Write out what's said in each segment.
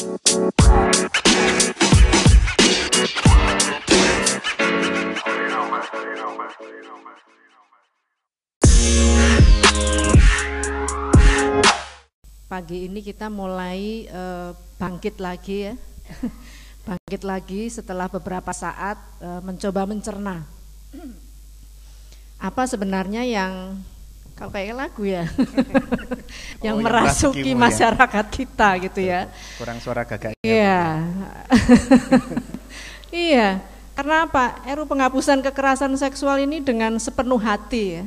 Pagi ini kita mulai uh, bangkit lagi ya, bangkit lagi setelah beberapa saat uh, mencoba mencerna. Apa sebenarnya yang kalau kayak lagu ya, yang oh, merasuki yang masyarakat ya. kita gitu ya. Kurang suara gagak. Iya, iya. Karena apa? RU penghapusan kekerasan seksual ini dengan sepenuh hati ya.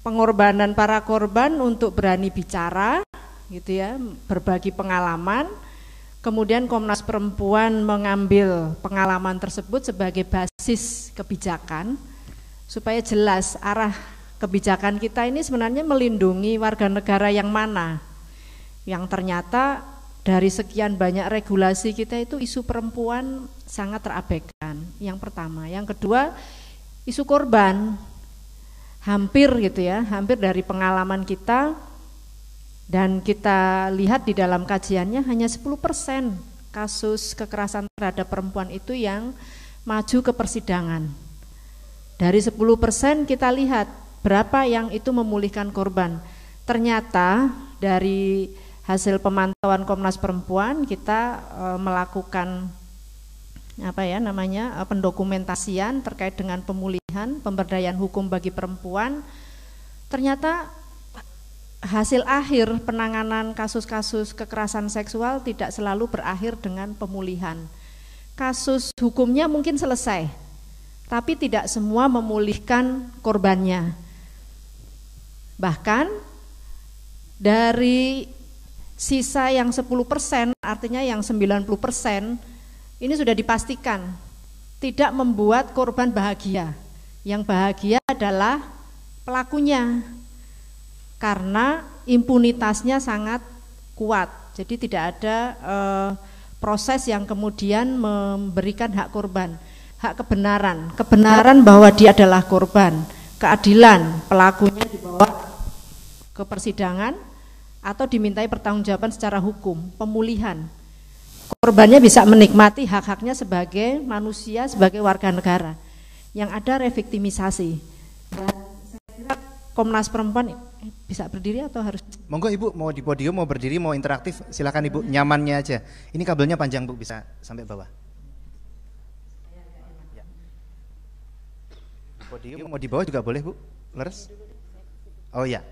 Pengorbanan para korban untuk berani bicara, gitu ya, berbagi pengalaman. Kemudian Komnas Perempuan mengambil pengalaman tersebut sebagai basis kebijakan supaya jelas arah kebijakan kita ini sebenarnya melindungi warga negara yang mana. Yang ternyata dari sekian banyak regulasi kita itu isu perempuan sangat terabaikan. Yang pertama, yang kedua isu korban hampir gitu ya, hampir dari pengalaman kita dan kita lihat di dalam kajiannya hanya 10% kasus kekerasan terhadap perempuan itu yang maju ke persidangan. Dari 10% kita lihat berapa yang itu memulihkan korban. Ternyata dari hasil pemantauan Komnas Perempuan kita e, melakukan apa ya namanya e, pendokumentasian terkait dengan pemulihan pemberdayaan hukum bagi perempuan. Ternyata hasil akhir penanganan kasus-kasus kekerasan seksual tidak selalu berakhir dengan pemulihan. Kasus hukumnya mungkin selesai, tapi tidak semua memulihkan korbannya. Bahkan dari sisa yang 10% artinya yang 90% ini sudah dipastikan tidak membuat korban bahagia. Yang bahagia adalah pelakunya karena impunitasnya sangat kuat. Jadi tidak ada e, proses yang kemudian memberikan hak korban, hak kebenaran, kebenaran bahwa dia adalah korban, keadilan pelakunya dibawa ke persidangan atau dimintai pertanggungjawaban secara hukum, pemulihan. Korbannya bisa menikmati hak-haknya sebagai manusia, sebagai warga negara. Yang ada reviktimisasi. Komnas Perempuan bisa berdiri atau harus? Monggo Ibu mau di podium mau berdiri mau interaktif silakan Ibu nyamannya aja. Ini kabelnya panjang Bu bisa sampai bawah. Ya. Di podium mau di bawah juga boleh Bu, leres? Oh ya.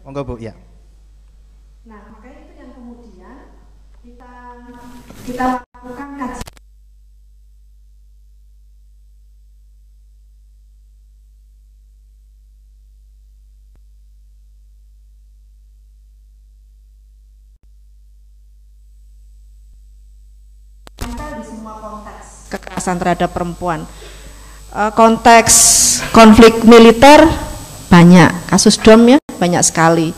Monggo Bu ya. Nah makanya itu yang kemudian kita kita kekerasan terhadap perempuan. Eh, konteks konflik militer banyak, kasus dom ya banyak sekali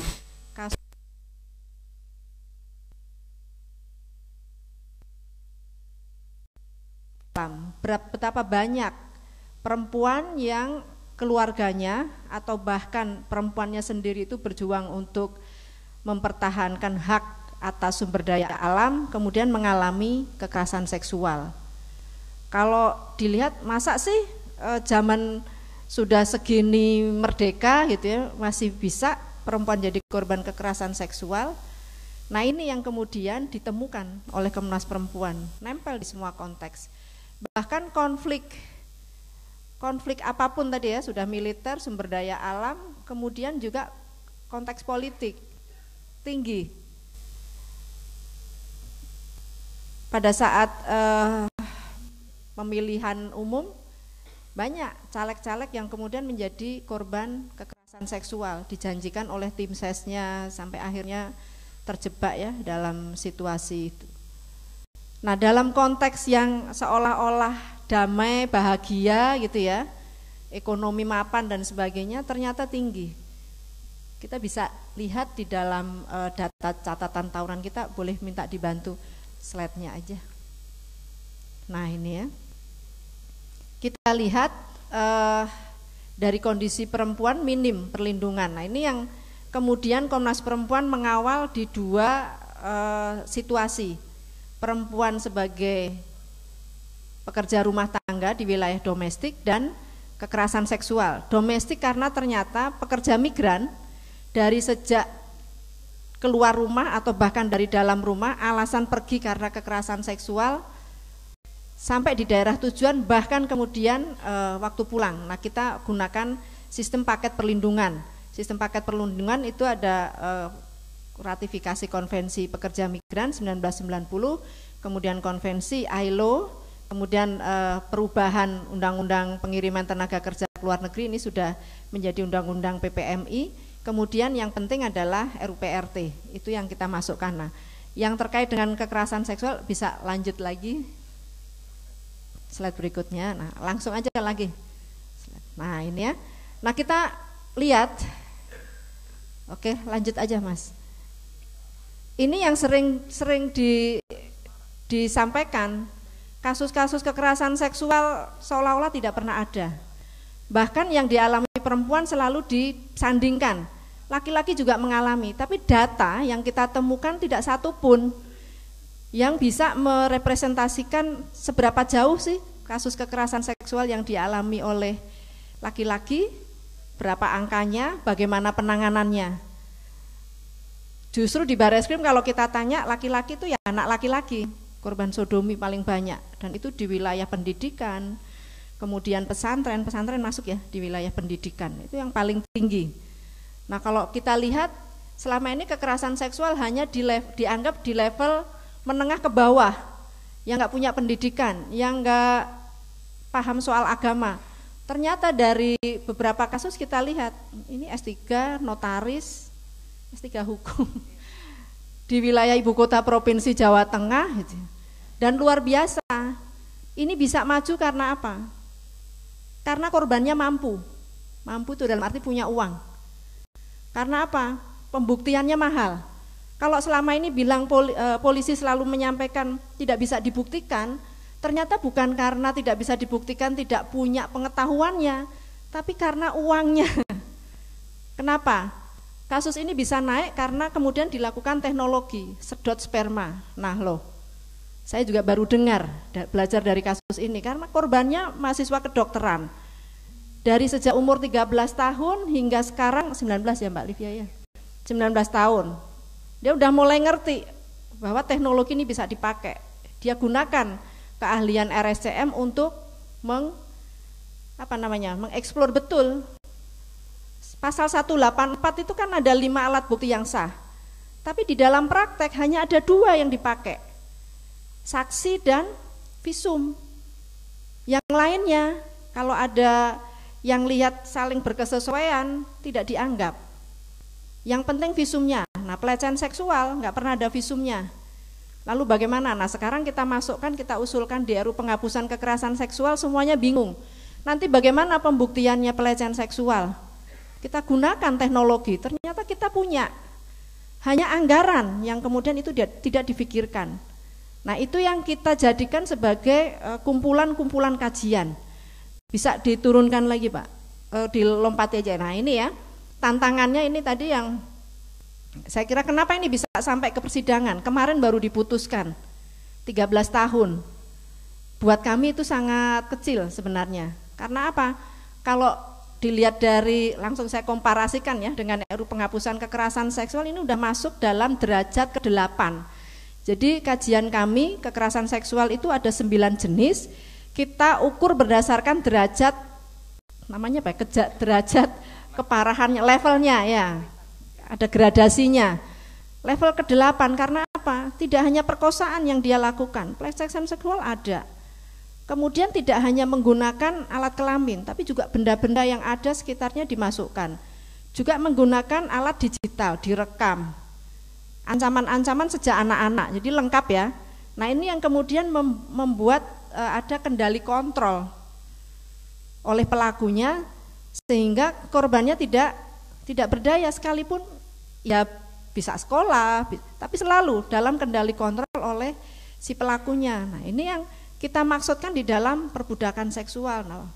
betapa banyak perempuan yang keluarganya atau bahkan perempuannya sendiri itu berjuang untuk mempertahankan hak atas sumber daya alam kemudian mengalami kekerasan seksual. Kalau dilihat masa sih e, zaman sudah segini merdeka gitu ya masih bisa perempuan jadi korban kekerasan seksual. Nah, ini yang kemudian ditemukan oleh Komnas Perempuan, nempel di semua konteks bahkan konflik konflik apa pun tadi ya sudah militer sumber daya alam kemudian juga konteks politik tinggi pada saat uh, pemilihan umum banyak caleg-caleg yang kemudian menjadi korban kekerasan seksual dijanjikan oleh tim sesnya sampai akhirnya terjebak ya dalam situasi itu Nah, dalam konteks yang seolah-olah damai, bahagia gitu ya, ekonomi mapan dan sebagainya ternyata tinggi. Kita bisa lihat di dalam uh, data catatan tahunan kita, boleh minta dibantu slide-nya aja. Nah, ini ya. Kita lihat uh, dari kondisi perempuan minim perlindungan. Nah, ini yang kemudian Komnas Perempuan mengawal di dua uh, situasi. Perempuan sebagai pekerja rumah tangga di wilayah domestik dan kekerasan seksual. Domestik karena ternyata pekerja migran dari sejak keluar rumah atau bahkan dari dalam rumah alasan pergi karena kekerasan seksual sampai di daerah tujuan bahkan kemudian e, waktu pulang. Nah, kita gunakan sistem paket perlindungan. Sistem paket perlindungan itu ada e, ratifikasi konvensi pekerja migran 1990, kemudian konvensi ILO, kemudian e, perubahan undang-undang pengiriman tenaga kerja ke luar negeri ini sudah menjadi undang-undang PPMI. Kemudian yang penting adalah RUPRT, itu yang kita masukkan. Nah, yang terkait dengan kekerasan seksual bisa lanjut lagi slide berikutnya. Nah, langsung aja lagi. Nah, ini ya. Nah, kita lihat. Oke, lanjut aja, Mas. Ini yang sering sering di disampaikan kasus-kasus kekerasan seksual seolah-olah tidak pernah ada. Bahkan yang dialami perempuan selalu disandingkan. Laki-laki juga mengalami, tapi data yang kita temukan tidak satu pun yang bisa merepresentasikan seberapa jauh sih kasus kekerasan seksual yang dialami oleh laki-laki, berapa angkanya, bagaimana penanganannya. Justru di Bareskrim kalau kita tanya laki-laki itu ya anak laki-laki, korban sodomi paling banyak dan itu di wilayah pendidikan, kemudian pesantren, pesantren masuk ya di wilayah pendidikan, itu yang paling tinggi. Nah kalau kita lihat selama ini kekerasan seksual hanya di dianggap di level menengah ke bawah yang nggak punya pendidikan, yang nggak paham soal agama. Ternyata dari beberapa kasus kita lihat ini S3 notaris, S3 hukum di wilayah ibu kota provinsi Jawa Tengah gitu. dan luar biasa. Ini bisa maju karena apa? Karena korbannya mampu. Mampu itu dalam arti punya uang. Karena apa? Pembuktiannya mahal. Kalau selama ini bilang eh, polisi selalu menyampaikan tidak bisa dibuktikan, ternyata bukan karena tidak bisa dibuktikan tidak punya pengetahuannya, tapi karena uangnya. Kenapa? Kasus ini bisa naik karena kemudian dilakukan teknologi sedot sperma. Nah loh, saya juga baru dengar belajar dari kasus ini karena korbannya mahasiswa kedokteran. Dari sejak umur 13 tahun hingga sekarang 19 ya Mbak Livia ya. 19 tahun dia udah mulai ngerti bahwa teknologi ini bisa dipakai. Dia gunakan keahlian RSCM untuk meng apa namanya? mengeksplor betul. Pasal 184 itu kan ada lima alat bukti yang sah. Tapi di dalam praktek hanya ada dua yang dipakai. Saksi dan visum. Yang lainnya kalau ada yang lihat saling berkesesuaian tidak dianggap. Yang penting visumnya. Nah pelecehan seksual nggak pernah ada visumnya. Lalu bagaimana? Nah sekarang kita masukkan, kita usulkan di RU penghapusan kekerasan seksual semuanya bingung. Nanti bagaimana pembuktiannya pelecehan seksual? Kita gunakan teknologi, ternyata kita punya. Hanya anggaran yang kemudian itu tidak difikirkan. Nah itu yang kita jadikan sebagai eh, kumpulan-kumpulan kajian. Bisa diturunkan lagi Pak, eh, dilompati aja. Nah ini ya, tantangannya ini tadi yang saya kira kenapa ini bisa sampai ke persidangan? Kemarin baru diputuskan 13 tahun. Buat kami itu sangat kecil sebenarnya. Karena apa? Kalau dilihat dari langsung saya komparasikan ya dengan RU penghapusan kekerasan seksual ini udah masuk dalam derajat ke-8. Jadi kajian kami kekerasan seksual itu ada 9 jenis. Kita ukur berdasarkan derajat namanya apa? Ya? Derajat keparahannya, levelnya ya. Ada gradasinya. Level ke-8 karena apa? Tidak hanya perkosaan yang dia lakukan, pelecehan seksual ada. Kemudian tidak hanya menggunakan alat kelamin, tapi juga benda-benda yang ada sekitarnya dimasukkan. Juga menggunakan alat digital, direkam. Ancaman-ancaman sejak anak-anak, jadi lengkap ya. Nah ini yang kemudian membuat eh, ada kendali kontrol oleh pelakunya sehingga korbannya tidak tidak berdaya sekalipun ya bisa sekolah, tapi selalu dalam kendali kontrol oleh si pelakunya. Nah, ini yang kita maksudkan di dalam perbudakan seksual. Nah,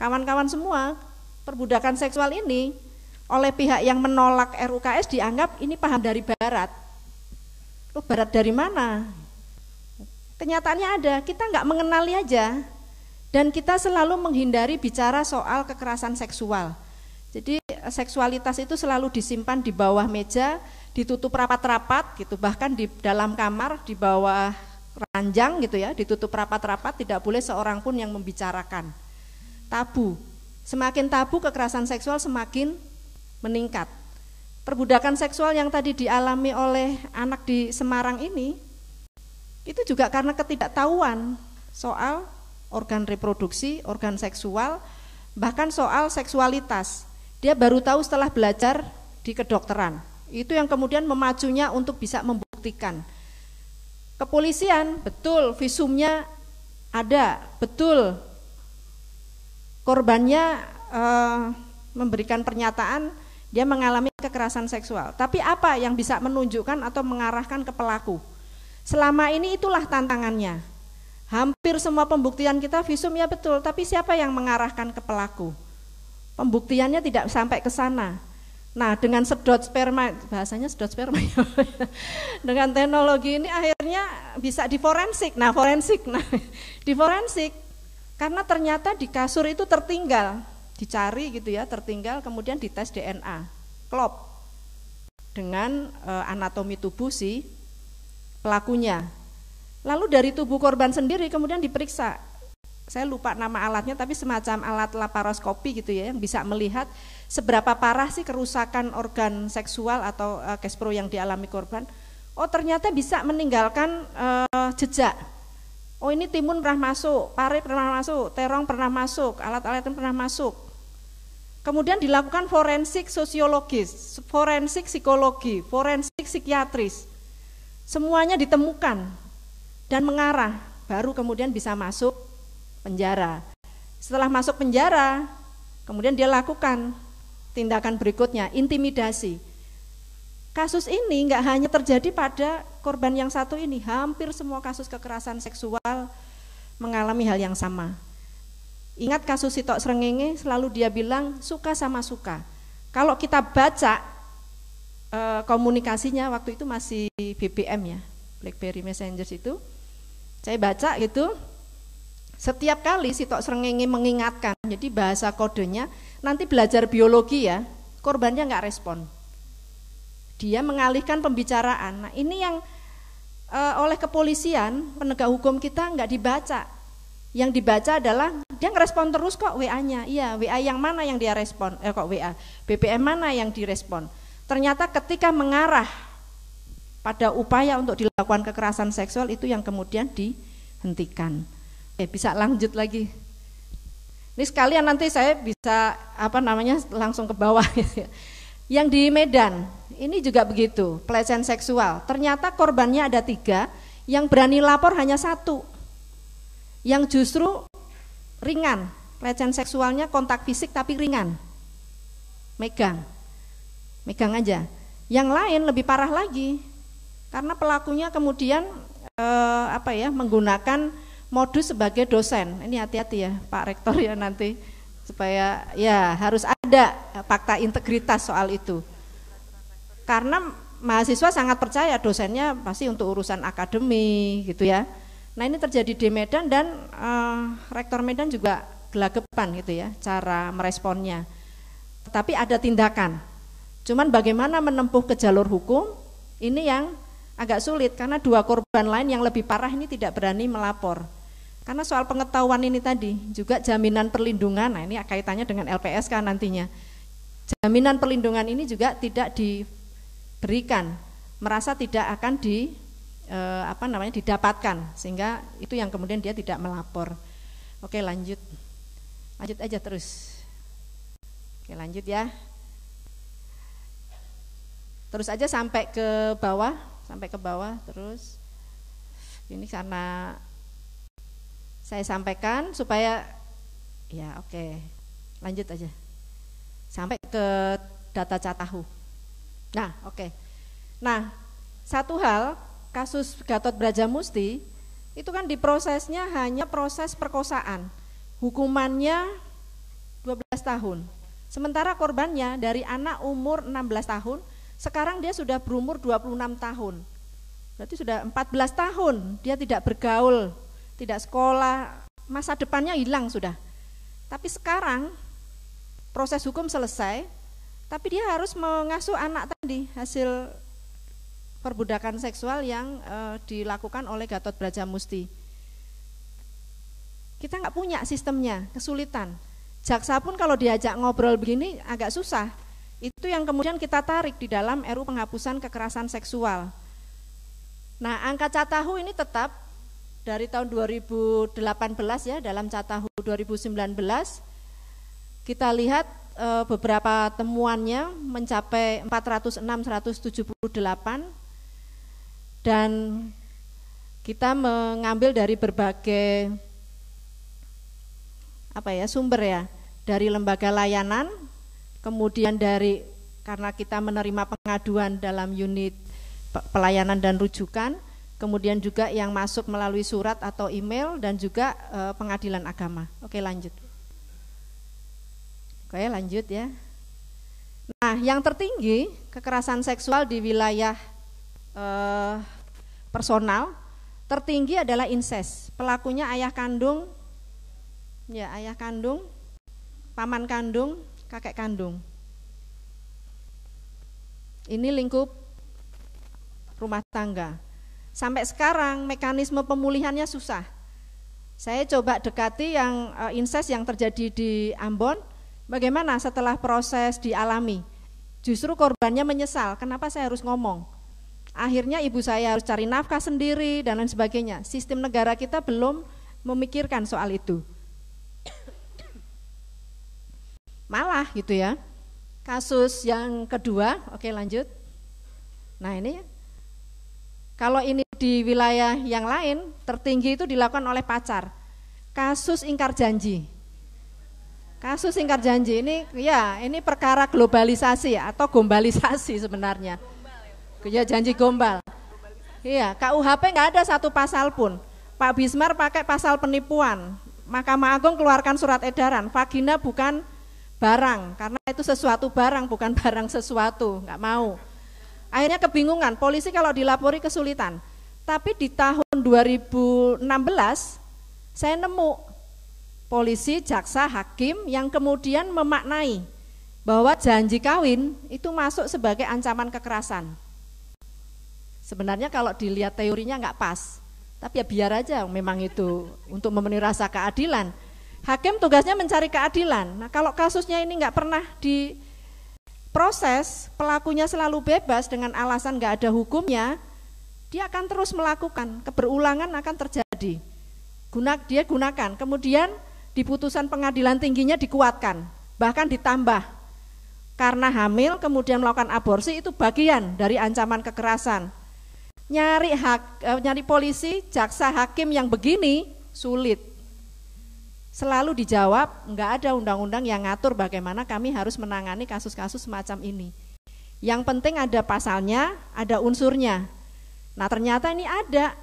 kawan-kawan semua perbudakan seksual ini oleh pihak yang menolak RUKS dianggap ini paham dari barat. Loh, barat dari mana? Kenyataannya ada, kita nggak mengenali aja. Dan kita selalu menghindari bicara soal kekerasan seksual. Jadi seksualitas itu selalu disimpan di bawah meja, ditutup rapat-rapat gitu, bahkan di dalam kamar di bawah ranjang gitu ya, ditutup rapat-rapat, tidak boleh seorang pun yang membicarakan. Tabu. Semakin tabu kekerasan seksual semakin meningkat. Perbudakan seksual yang tadi dialami oleh anak di Semarang ini itu juga karena ketidaktahuan soal organ reproduksi, organ seksual, bahkan soal seksualitas. Dia baru tahu setelah belajar di kedokteran. Itu yang kemudian memacunya untuk bisa membuktikan. Kepolisian, betul visumnya ada, betul korbannya e, memberikan pernyataan dia mengalami kekerasan seksual. Tapi apa yang bisa menunjukkan atau mengarahkan ke pelaku? Selama ini itulah tantangannya. Hampir semua pembuktian kita visum ya betul, tapi siapa yang mengarahkan ke pelaku? Pembuktiannya tidak sampai ke sana. Nah, dengan sedot sperma, bahasanya sedot sperma ya. dengan teknologi ini akhirnya bisa di forensik. Nah, forensik. Nah, di forensik karena ternyata di kasur itu tertinggal, dicari gitu ya, tertinggal kemudian dites DNA. Klop dengan e, anatomi tubuh si pelakunya. Lalu dari tubuh korban sendiri kemudian diperiksa saya lupa nama alatnya tapi semacam alat laparoskopi gitu ya yang bisa melihat seberapa parah sih kerusakan organ seksual atau uh, kespro yang dialami korban. Oh ternyata bisa meninggalkan uh, jejak. Oh ini timun pernah masuk, pare pernah masuk, terong pernah masuk, alat-alat pernah masuk. Kemudian dilakukan forensik sosiologis, forensik psikologi, forensik psikiatris. Semuanya ditemukan dan mengarah, baru kemudian bisa masuk penjara. Setelah masuk penjara, kemudian dia lakukan tindakan berikutnya, intimidasi. Kasus ini nggak hanya terjadi pada korban yang satu ini, hampir semua kasus kekerasan seksual mengalami hal yang sama. Ingat kasus Sitok Srengenge, selalu dia bilang suka sama suka. Kalau kita baca e, komunikasinya waktu itu masih BBM ya, BlackBerry Messenger itu, saya baca gitu, setiap kali si Tok Srengenge mengingatkan, jadi bahasa kodenya, nanti belajar biologi ya, korbannya nggak respon. Dia mengalihkan pembicaraan. Nah ini yang e, oleh kepolisian, penegak hukum kita nggak dibaca. Yang dibaca adalah dia ngerespon terus kok WA-nya. Iya, WA yang mana yang dia respon? Eh kok WA? BBM mana yang direspon? Ternyata ketika mengarah pada upaya untuk dilakukan kekerasan seksual itu yang kemudian dihentikan. Eh bisa lanjut lagi. Ini sekalian nanti saya bisa apa namanya langsung ke bawah. Yang di Medan ini juga begitu pelecehan seksual. Ternyata korbannya ada tiga, yang berani lapor hanya satu. Yang justru ringan pelecehan seksualnya kontak fisik tapi ringan, megang, megang aja. Yang lain lebih parah lagi karena pelakunya kemudian eh, apa ya menggunakan modus sebagai dosen. Ini hati-hati ya Pak Rektor ya nanti supaya ya harus ada fakta integritas soal itu. Karena mahasiswa sangat percaya dosennya pasti untuk urusan akademi gitu ya. Nah ini terjadi di Medan dan uh, Rektor Medan juga gelagapan gitu ya cara meresponnya. Tapi ada tindakan. Cuman bagaimana menempuh ke jalur hukum ini yang agak sulit karena dua korban lain yang lebih parah ini tidak berani melapor. Karena soal pengetahuan ini tadi juga jaminan perlindungan, nah ini kaitannya dengan LPSK nantinya. Jaminan perlindungan ini juga tidak diberikan, merasa tidak akan di eh, apa namanya didapatkan, sehingga itu yang kemudian dia tidak melapor. Oke lanjut, lanjut aja terus. Oke lanjut ya. Terus aja sampai ke bawah, sampai ke bawah terus. Ini karena saya sampaikan supaya ya oke okay. lanjut aja sampai ke data catahu nah oke okay. nah satu hal kasus Gatot Brajamusti itu kan diprosesnya hanya proses perkosaan hukumannya 12 tahun Sementara korbannya dari anak umur 16 tahun, sekarang dia sudah berumur 26 tahun. Berarti sudah 14 tahun dia tidak bergaul, tidak sekolah, masa depannya hilang sudah. Tapi sekarang proses hukum selesai, tapi dia harus mengasuh anak tadi hasil perbudakan seksual yang e, dilakukan oleh Gatot Brajamusti. Kita nggak punya sistemnya, kesulitan. Jaksa pun kalau diajak ngobrol begini agak susah. Itu yang kemudian kita tarik di dalam RU penghapusan kekerasan seksual. Nah, angka catahu ini tetap dari tahun 2018 ya dalam catahu 2019 kita lihat e, beberapa temuannya mencapai 406 178 dan kita mengambil dari berbagai apa ya sumber ya dari lembaga layanan, kemudian dari karena kita menerima pengaduan dalam unit pelayanan dan rujukan, kemudian juga yang masuk melalui surat atau email dan juga e, pengadilan agama. Oke lanjut. Oke lanjut ya. Nah yang tertinggi kekerasan seksual di wilayah e, personal tertinggi adalah incest. Pelakunya ayah kandung Ya, ayah kandung, paman kandung, kakek kandung. Ini lingkup rumah tangga. Sampai sekarang mekanisme pemulihannya susah. Saya coba dekati yang uh, incest yang terjadi di Ambon, bagaimana setelah proses dialami? Justru korbannya menyesal, kenapa saya harus ngomong? Akhirnya ibu saya harus cari nafkah sendiri dan lain sebagainya. Sistem negara kita belum memikirkan soal itu. Malah gitu ya. Kasus yang kedua, oke lanjut. Nah ini kalau ini di wilayah yang lain tertinggi itu dilakukan oleh pacar. Kasus ingkar janji. Kasus ingkar janji ini ya ini perkara globalisasi atau gombalisasi sebenarnya. Ya janji gombal. Iya, KUHP nggak ada satu pasal pun. Pak Bismar pakai pasal penipuan. Mahkamah Agung keluarkan surat edaran, vagina bukan barang karena itu sesuatu barang bukan barang sesuatu nggak mau. Akhirnya kebingungan polisi kalau dilapori kesulitan. Tapi di tahun 2016 saya nemu polisi jaksa hakim yang kemudian memaknai bahwa janji kawin itu masuk sebagai ancaman kekerasan. Sebenarnya kalau dilihat teorinya nggak pas tapi ya biar aja memang itu untuk memenuhi rasa keadilan Hakim tugasnya mencari keadilan. Nah kalau kasusnya ini nggak pernah diproses, pelakunya selalu bebas dengan alasan nggak ada hukumnya, dia akan terus melakukan, keberulangan akan terjadi. Guna, dia gunakan, kemudian di putusan pengadilan tingginya dikuatkan, bahkan ditambah. Karena hamil kemudian melakukan aborsi itu bagian dari ancaman kekerasan. Nyari hak, eh, nyari polisi, jaksa, hakim yang begini sulit selalu dijawab nggak ada undang-undang yang ngatur bagaimana kami harus menangani kasus-kasus semacam ini. Yang penting ada pasalnya, ada unsurnya. Nah ternyata ini ada,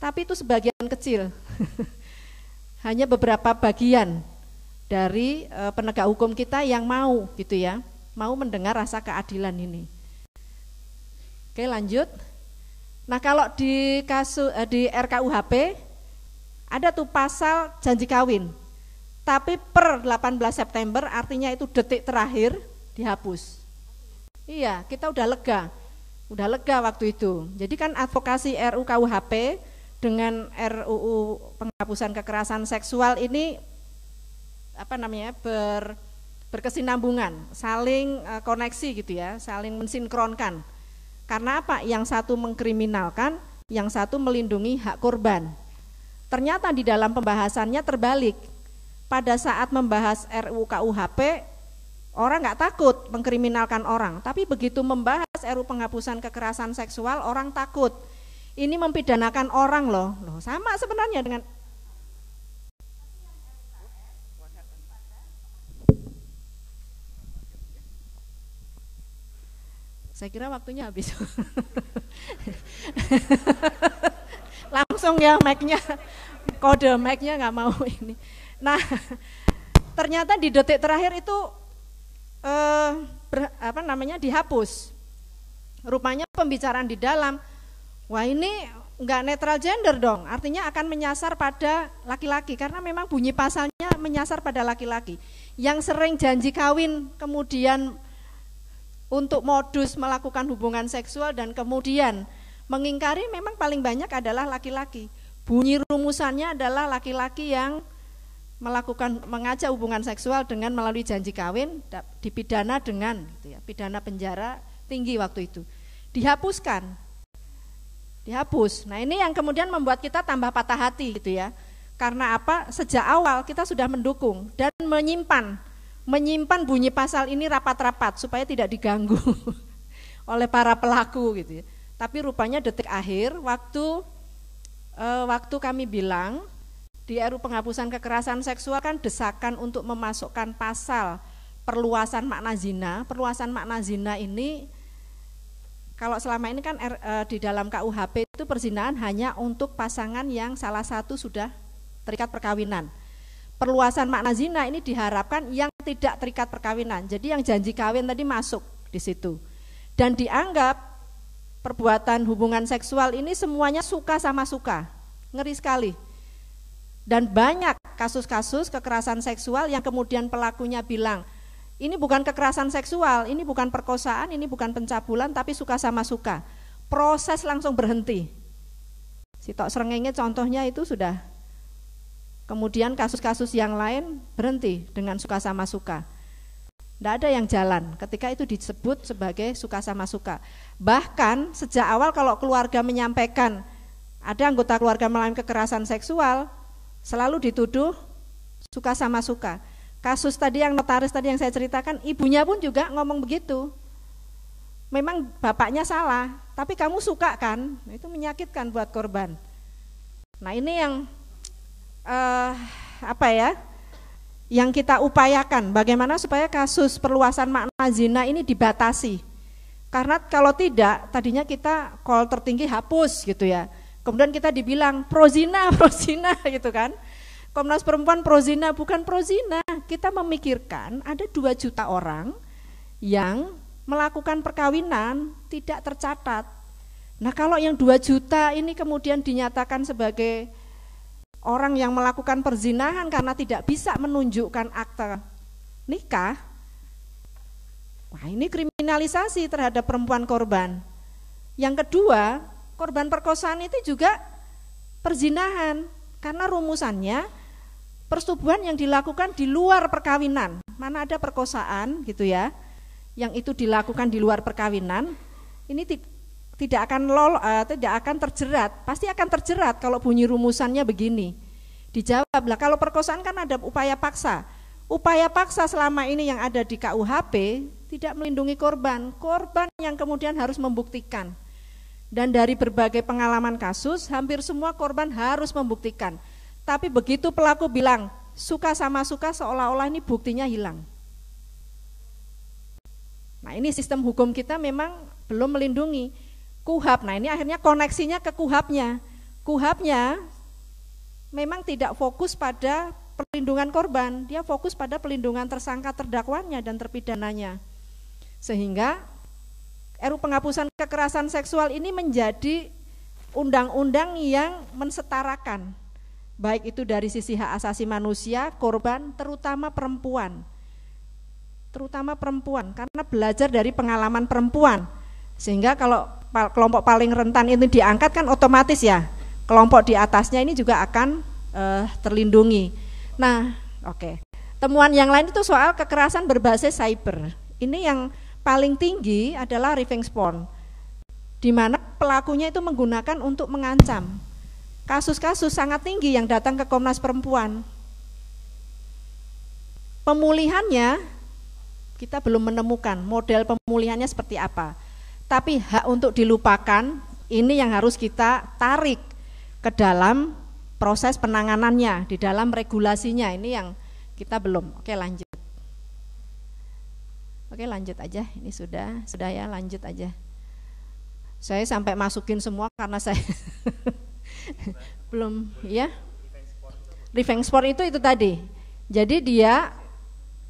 tapi itu sebagian kecil. Hanya beberapa bagian dari e, penegak hukum kita yang mau gitu ya, mau mendengar rasa keadilan ini. Oke lanjut. Nah kalau di kasus e, di RKUHP ada tuh pasal janji kawin. Tapi per 18 September artinya itu detik terakhir dihapus. Iya, kita udah lega. Udah lega waktu itu. Jadi kan advokasi RUU KUHP dengan RUU penghapusan kekerasan seksual ini apa namanya ber berkesinambungan, saling uh, koneksi gitu ya, saling mensinkronkan. Karena apa? Yang satu mengkriminalkan, yang satu melindungi hak korban. Ternyata di dalam pembahasannya terbalik. Pada saat membahas RUU KUHP, orang nggak takut mengkriminalkan orang, tapi begitu membahas RUU penghapusan kekerasan seksual, orang takut. Ini mempidanakan orang loh, loh sama sebenarnya dengan Saya kira waktunya habis. Langsung ya mic-nya kode mic-nya nggak mau ini. Nah, ternyata di detik terakhir itu eh, ber, apa namanya dihapus. Rupanya pembicaraan di dalam, wah ini enggak netral gender dong, artinya akan menyasar pada laki-laki karena memang bunyi pasalnya menyasar pada laki-laki. Yang sering janji kawin kemudian untuk modus melakukan hubungan seksual dan kemudian mengingkari memang paling banyak adalah laki-laki. Bunyi rumusannya adalah laki-laki yang melakukan mengajak hubungan seksual dengan melalui janji kawin dipidana dengan gitu ya, pidana penjara tinggi waktu itu. Dihapuskan. Dihapus. Nah, ini yang kemudian membuat kita tambah patah hati gitu ya. Karena apa? Sejak awal kita sudah mendukung dan menyimpan menyimpan bunyi pasal ini rapat-rapat supaya tidak diganggu oleh para pelaku gitu ya. Tapi rupanya detik akhir waktu eh, waktu kami bilang di RU penghapusan kekerasan seksual kan desakan untuk memasukkan pasal perluasan makna zina. Perluasan makna zina ini kalau selama ini kan e, di dalam KUHP itu perzinahan hanya untuk pasangan yang salah satu sudah terikat perkawinan. Perluasan makna zina ini diharapkan yang tidak terikat perkawinan. Jadi yang janji kawin tadi masuk di situ. Dan dianggap perbuatan hubungan seksual ini semuanya suka sama suka. Ngeri sekali dan banyak kasus-kasus kekerasan seksual yang kemudian pelakunya bilang, ini bukan kekerasan seksual, ini bukan perkosaan, ini bukan pencabulan, tapi suka sama suka. Proses langsung berhenti. Si tok serengenge contohnya itu sudah. Kemudian kasus-kasus yang lain berhenti dengan suka sama suka. Tidak ada yang jalan ketika itu disebut sebagai suka sama suka. Bahkan sejak awal kalau keluarga menyampaikan ada anggota keluarga mengalami kekerasan seksual, selalu dituduh suka sama suka. Kasus tadi yang notaris tadi yang saya ceritakan, ibunya pun juga ngomong begitu. Memang bapaknya salah, tapi kamu suka kan? Itu menyakitkan buat korban. Nah ini yang uh, apa ya? Yang kita upayakan, bagaimana supaya kasus perluasan makna zina ini dibatasi. Karena kalau tidak, tadinya kita call tertinggi hapus gitu ya Kemudian kita dibilang prozina, prozina gitu kan. Komnas Perempuan prozina bukan prozina. Kita memikirkan ada dua juta orang yang melakukan perkawinan tidak tercatat. Nah kalau yang dua juta ini kemudian dinyatakan sebagai orang yang melakukan perzinahan karena tidak bisa menunjukkan akte nikah, wah ini kriminalisasi terhadap perempuan korban. Yang kedua, korban perkosaan itu juga perzinahan karena rumusannya persetubuhan yang dilakukan di luar perkawinan. Mana ada perkosaan gitu ya, yang itu dilakukan di luar perkawinan, ini tidak akan lol, uh, tidak akan terjerat, pasti akan terjerat kalau bunyi rumusannya begini. Dijawab lah kalau perkosaan kan ada upaya paksa. Upaya paksa selama ini yang ada di KUHP tidak melindungi korban. Korban yang kemudian harus membuktikan dan dari berbagai pengalaman kasus, hampir semua korban harus membuktikan. Tapi begitu pelaku bilang, suka sama suka seolah-olah ini buktinya hilang. Nah ini sistem hukum kita memang belum melindungi. Kuhap, nah ini akhirnya koneksinya ke kuhapnya. Kuhapnya memang tidak fokus pada perlindungan korban, dia fokus pada pelindungan tersangka terdakwanya dan terpidananya. Sehingga RU penghapusan kekerasan seksual ini menjadi undang-undang yang mensetarakan baik itu dari sisi hak asasi manusia, korban, terutama perempuan. Terutama perempuan karena belajar dari pengalaman perempuan. Sehingga kalau kelompok paling rentan ini diangkat kan otomatis ya kelompok di atasnya ini juga akan uh, terlindungi. Nah, oke. Okay. Temuan yang lain itu soal kekerasan berbasis cyber. Ini yang paling tinggi adalah revenge porn, di mana pelakunya itu menggunakan untuk mengancam. Kasus-kasus sangat tinggi yang datang ke Komnas Perempuan. Pemulihannya kita belum menemukan model pemulihannya seperti apa. Tapi hak untuk dilupakan ini yang harus kita tarik ke dalam proses penanganannya, di dalam regulasinya. Ini yang kita belum. Oke, lanjut. Oke lanjut aja, ini sudah, sudah ya lanjut aja. Saya sampai masukin semua karena saya belum ya. Revenge sport itu itu tadi. Jadi dia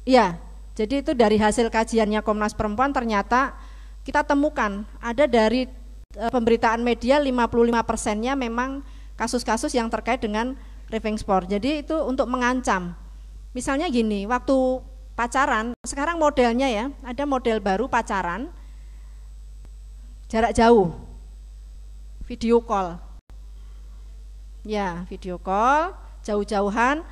Iya, jadi itu dari hasil kajiannya Komnas Perempuan ternyata kita temukan ada dari e, pemberitaan media 55 persennya memang kasus-kasus yang terkait dengan raving sport. Jadi itu untuk mengancam. Misalnya gini, waktu pacaran, sekarang modelnya ya, ada model baru pacaran jarak jauh. Video call. Ya, video call jauh-jauhan.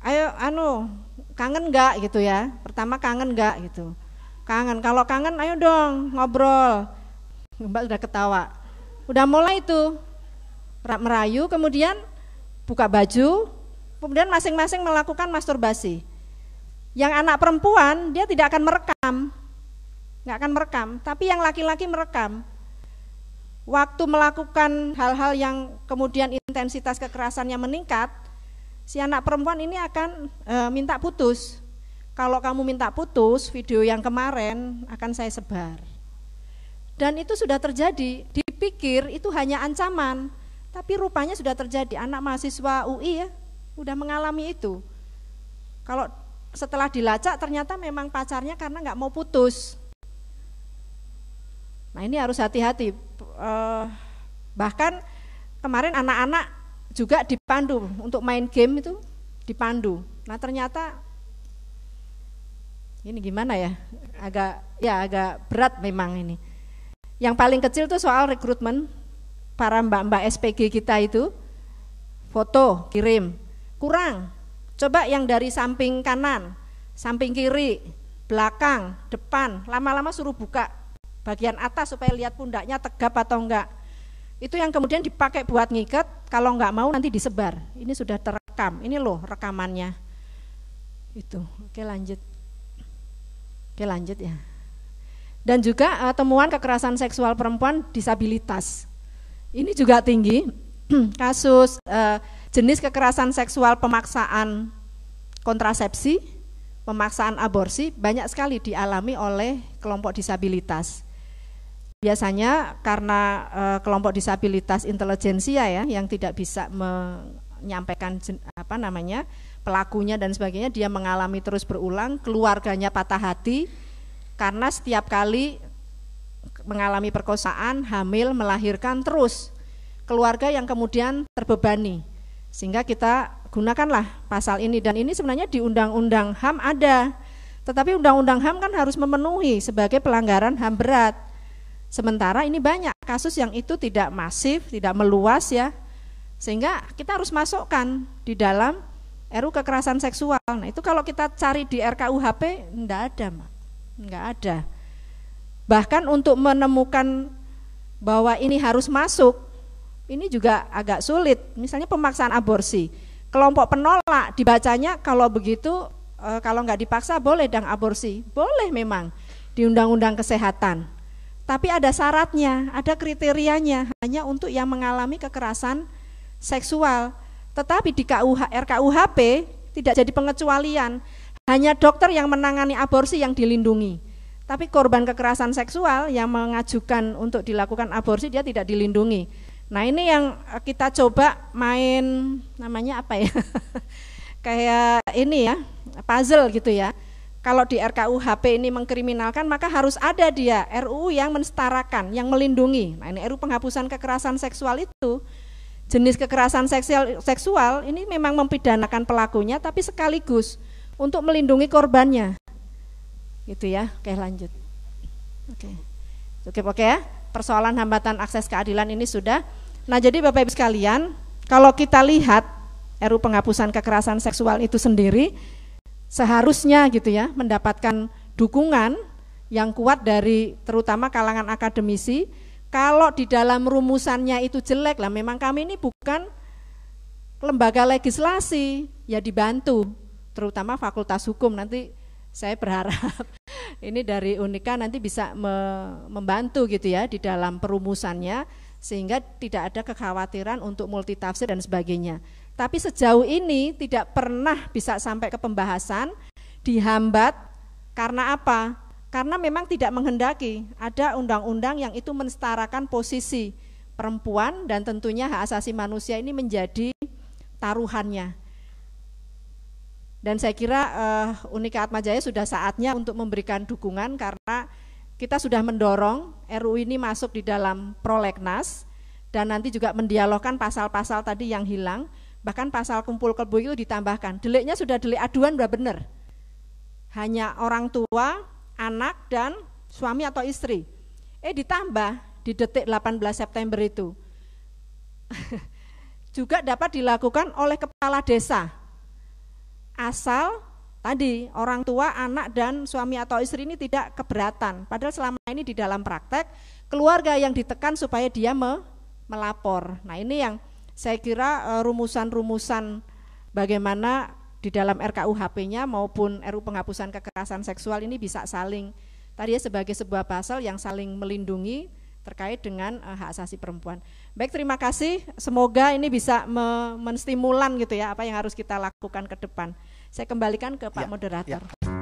Ayo anu, kangen enggak gitu ya. Pertama kangen enggak gitu. Kangen. Kalau kangen ayo dong ngobrol. Mbak udah ketawa. Udah mulai itu merayu kemudian buka baju, kemudian masing-masing melakukan masturbasi. Yang anak perempuan dia tidak akan merekam, nggak akan merekam, tapi yang laki-laki merekam. Waktu melakukan hal-hal yang kemudian intensitas kekerasannya meningkat, si anak perempuan ini akan e, minta putus. Kalau kamu minta putus, video yang kemarin akan saya sebar. Dan itu sudah terjadi, dipikir itu hanya ancaman, tapi rupanya sudah terjadi anak mahasiswa UI ya, udah mengalami itu. Kalau setelah dilacak ternyata memang pacarnya karena nggak mau putus. Nah ini harus hati-hati. Uh, bahkan kemarin anak-anak juga dipandu untuk main game itu dipandu. Nah ternyata ini gimana ya? Agak ya agak berat memang ini. Yang paling kecil tuh soal rekrutmen para mbak-mbak SPG kita itu. Foto kirim. Kurang. Coba yang dari samping kanan samping kiri belakang depan. Lama-lama suruh buka bagian atas supaya lihat pundaknya tegap atau enggak. Itu yang kemudian dipakai buat ngikat kalau enggak mau nanti disebar. Ini sudah terekam. Ini loh rekamannya. Itu. Oke lanjut oke lanjut ya. Dan juga uh, temuan kekerasan seksual perempuan disabilitas. Ini juga tinggi. Kasus uh, jenis kekerasan seksual pemaksaan kontrasepsi, pemaksaan aborsi banyak sekali dialami oleh kelompok disabilitas. Biasanya karena uh, kelompok disabilitas intelijensia ya yang tidak bisa menyampaikan apa namanya pelakunya dan sebagainya dia mengalami terus berulang, keluarganya patah hati karena setiap kali mengalami perkosaan, hamil, melahirkan terus keluarga yang kemudian terbebani. Sehingga kita gunakanlah pasal ini dan ini sebenarnya di Undang-Undang HAM ada. Tetapi Undang-Undang HAM kan harus memenuhi sebagai pelanggaran HAM berat. Sementara ini banyak kasus yang itu tidak masif, tidak meluas ya. Sehingga kita harus masukkan di dalam RU kekerasan seksual. Nah, itu kalau kita cari di RKUHP enggak ada, Mak. Enggak ada. Bahkan untuk menemukan bahwa ini harus masuk, ini juga agak sulit. Misalnya pemaksaan aborsi, kelompok penolak dibacanya kalau begitu e, kalau nggak dipaksa boleh dang aborsi, boleh memang di undang-undang kesehatan. Tapi ada syaratnya, ada kriterianya hanya untuk yang mengalami kekerasan seksual. Tetapi di KUH, RKUHP tidak jadi pengecualian, hanya dokter yang menangani aborsi yang dilindungi. Tapi korban kekerasan seksual yang mengajukan untuk dilakukan aborsi dia tidak dilindungi. Nah ini yang kita coba main namanya apa ya? Kayak ini ya, puzzle gitu ya. Kalau di RKUHP ini mengkriminalkan maka harus ada dia RUU yang mensetarakan, yang melindungi. Nah ini RUU penghapusan kekerasan seksual itu jenis kekerasan seksual, seksual ini memang mempidanakan pelakunya tapi sekaligus untuk melindungi korbannya. Gitu ya. Oke lanjut. Oke. Oke oke ya. Persoalan hambatan akses keadilan ini sudah. Nah jadi bapak ibu sekalian kalau kita lihat RU penghapusan kekerasan seksual itu sendiri seharusnya gitu ya mendapatkan dukungan yang kuat dari terutama kalangan akademisi kalau di dalam rumusannya itu jelek lah memang kami ini bukan lembaga legislasi ya dibantu terutama fakultas hukum nanti saya berharap ini dari Unika nanti bisa me membantu gitu ya di dalam perumusannya sehingga tidak ada kekhawatiran untuk multitafsir dan sebagainya. Tapi sejauh ini tidak pernah bisa sampai ke pembahasan dihambat karena apa? Karena memang tidak menghendaki ada undang-undang yang itu mensetarakan posisi perempuan dan tentunya hak asasi manusia ini menjadi taruhannya. Dan saya kira uh, Unika Atmajaya sudah saatnya untuk memberikan dukungan karena kita sudah mendorong RU ini masuk di dalam prolegnas dan nanti juga mendialogkan pasal-pasal tadi yang hilang, bahkan pasal kumpul kebo itu ditambahkan. Deliknya sudah delik aduan sudah benar. Hanya orang tua, anak dan suami atau istri. Eh ditambah di detik 18 September itu. juga dapat dilakukan oleh kepala desa asal tadi orang tua, anak dan suami atau istri ini tidak keberatan. Padahal selama ini di dalam praktek keluarga yang ditekan supaya dia me, melapor. Nah, ini yang saya kira e, rumusan-rumusan bagaimana di dalam RKUHP-nya maupun RU penghapusan kekerasan seksual ini bisa saling tadi ya sebagai sebuah pasal yang saling melindungi terkait dengan uh, hak asasi perempuan. Baik, terima kasih. Semoga ini bisa me menstimulan gitu ya apa yang harus kita lakukan ke depan. Saya kembalikan ke Pak ya, Moderator. Ya.